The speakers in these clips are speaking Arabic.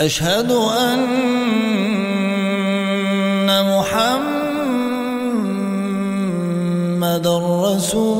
أشهد أن محمد رسول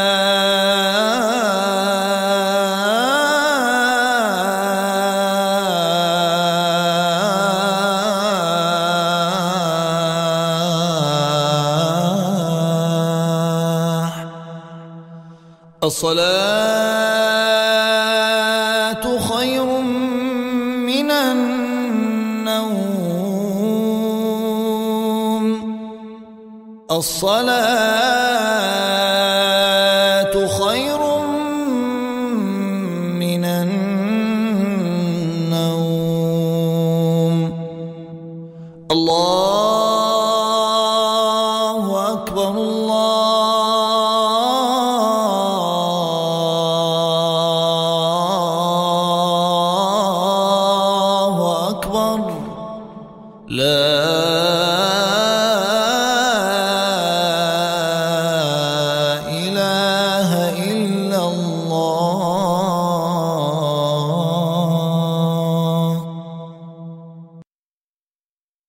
الصلاة خير من النوم. الصلاة خير من النوم. الله أكبر الله لا